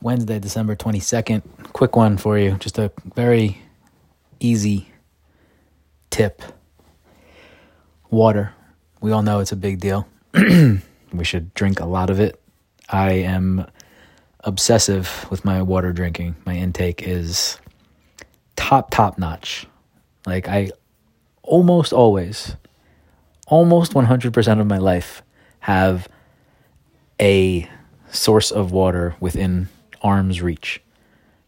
Wednesday, December 22nd. Quick one for you. Just a very easy tip. Water. We all know it's a big deal. we should drink a lot of it. I am obsessive with my water drinking. My intake is top, top notch. Like, I almost always, almost 100% of my life have a source of water within arm's reach.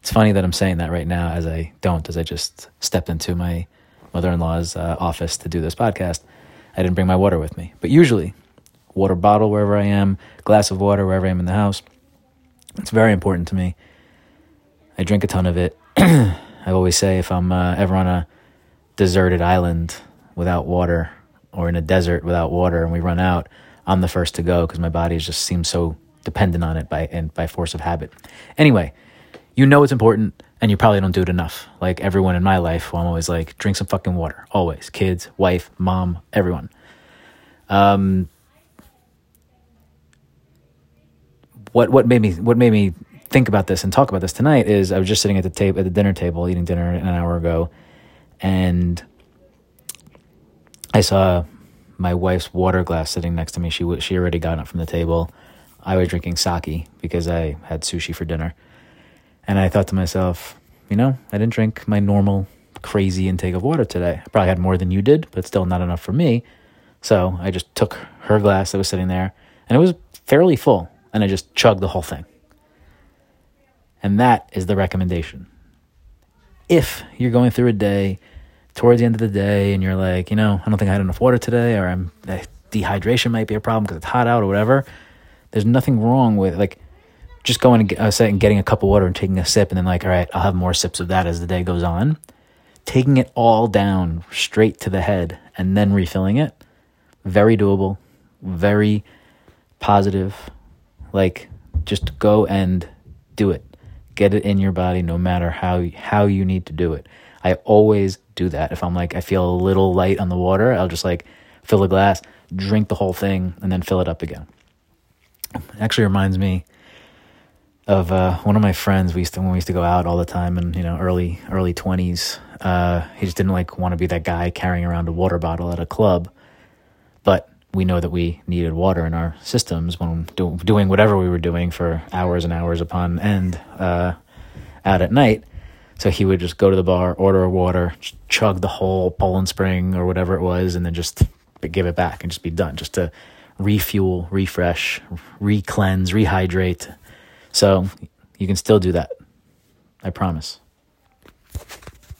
It's funny that I'm saying that right now as I don't, as I just stepped into my mother in law's uh, office to do this podcast. I didn't bring my water with me. But usually, water bottle wherever I am, glass of water wherever I am in the house. It's very important to me. I drink a ton of it. I always say if I'm uh, ever on a deserted island without water or in a desert without water and we run out, I'm the first to go because my body just seems so dependent on it by and by force of habit. Anyway, you know it's important and you probably don't do it enough. Like everyone in my life, well, I'm always like, drink some fucking water. Always. Kids, wife, mom, everyone. Um what what made me what made me think about this and talk about this tonight is I was just sitting at the table at the dinner table eating dinner an hour ago and I saw my wife's water glass sitting next to me. She she already got up from the table. I was drinking sake because I had sushi for dinner. And I thought to myself, you know, I didn't drink my normal crazy intake of water today. I probably had more than you did, but still not enough for me. So I just took her glass that was sitting there, and it was fairly full, and I just chugged the whole thing. And that is the recommendation. If you're going through a day towards the end of the day and you're like, you know, I don't think I had enough water today, or I'm eh, dehydration might be a problem because it's hot out or whatever. There's nothing wrong with like just going and, uh, and getting a cup of water and taking a sip, and then like, all right, I'll have more sips of that as the day goes on. Taking it all down straight to the head and then refilling it, very doable, very positive. Like, just go and do it. Get it in your body, no matter how how you need to do it. I always do that. If I'm like, I feel a little light on the water, I'll just like fill a glass, drink the whole thing, and then fill it up again. Actually reminds me of uh, one of my friends. We used to when we used to go out all the time, and you know, early early twenties. Uh, he just didn't like want to be that guy carrying around a water bottle at a club, but we know that we needed water in our systems when do, doing whatever we were doing for hours and hours upon end uh, out at night. So he would just go to the bar, order a water, chug the whole Poland Spring or whatever it was, and then just give it back and just be done, just to refuel, refresh, re-cleanse, rehydrate. So you can still do that. I promise.